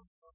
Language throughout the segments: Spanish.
Gracias,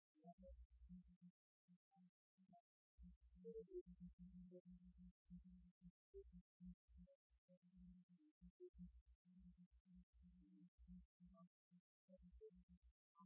La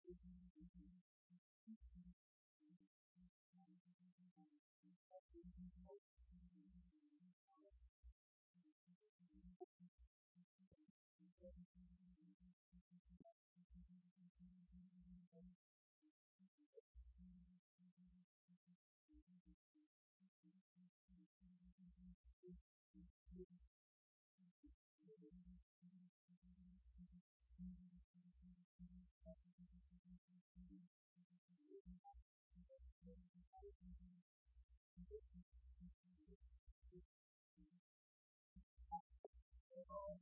Thank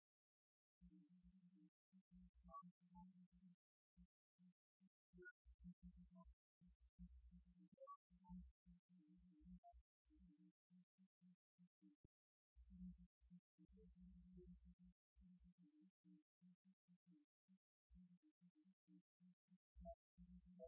Ella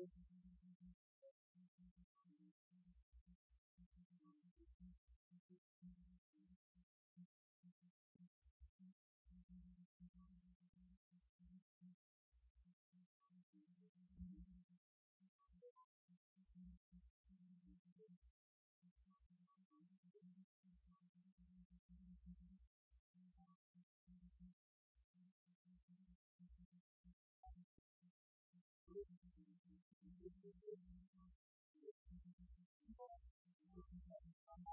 Thank you.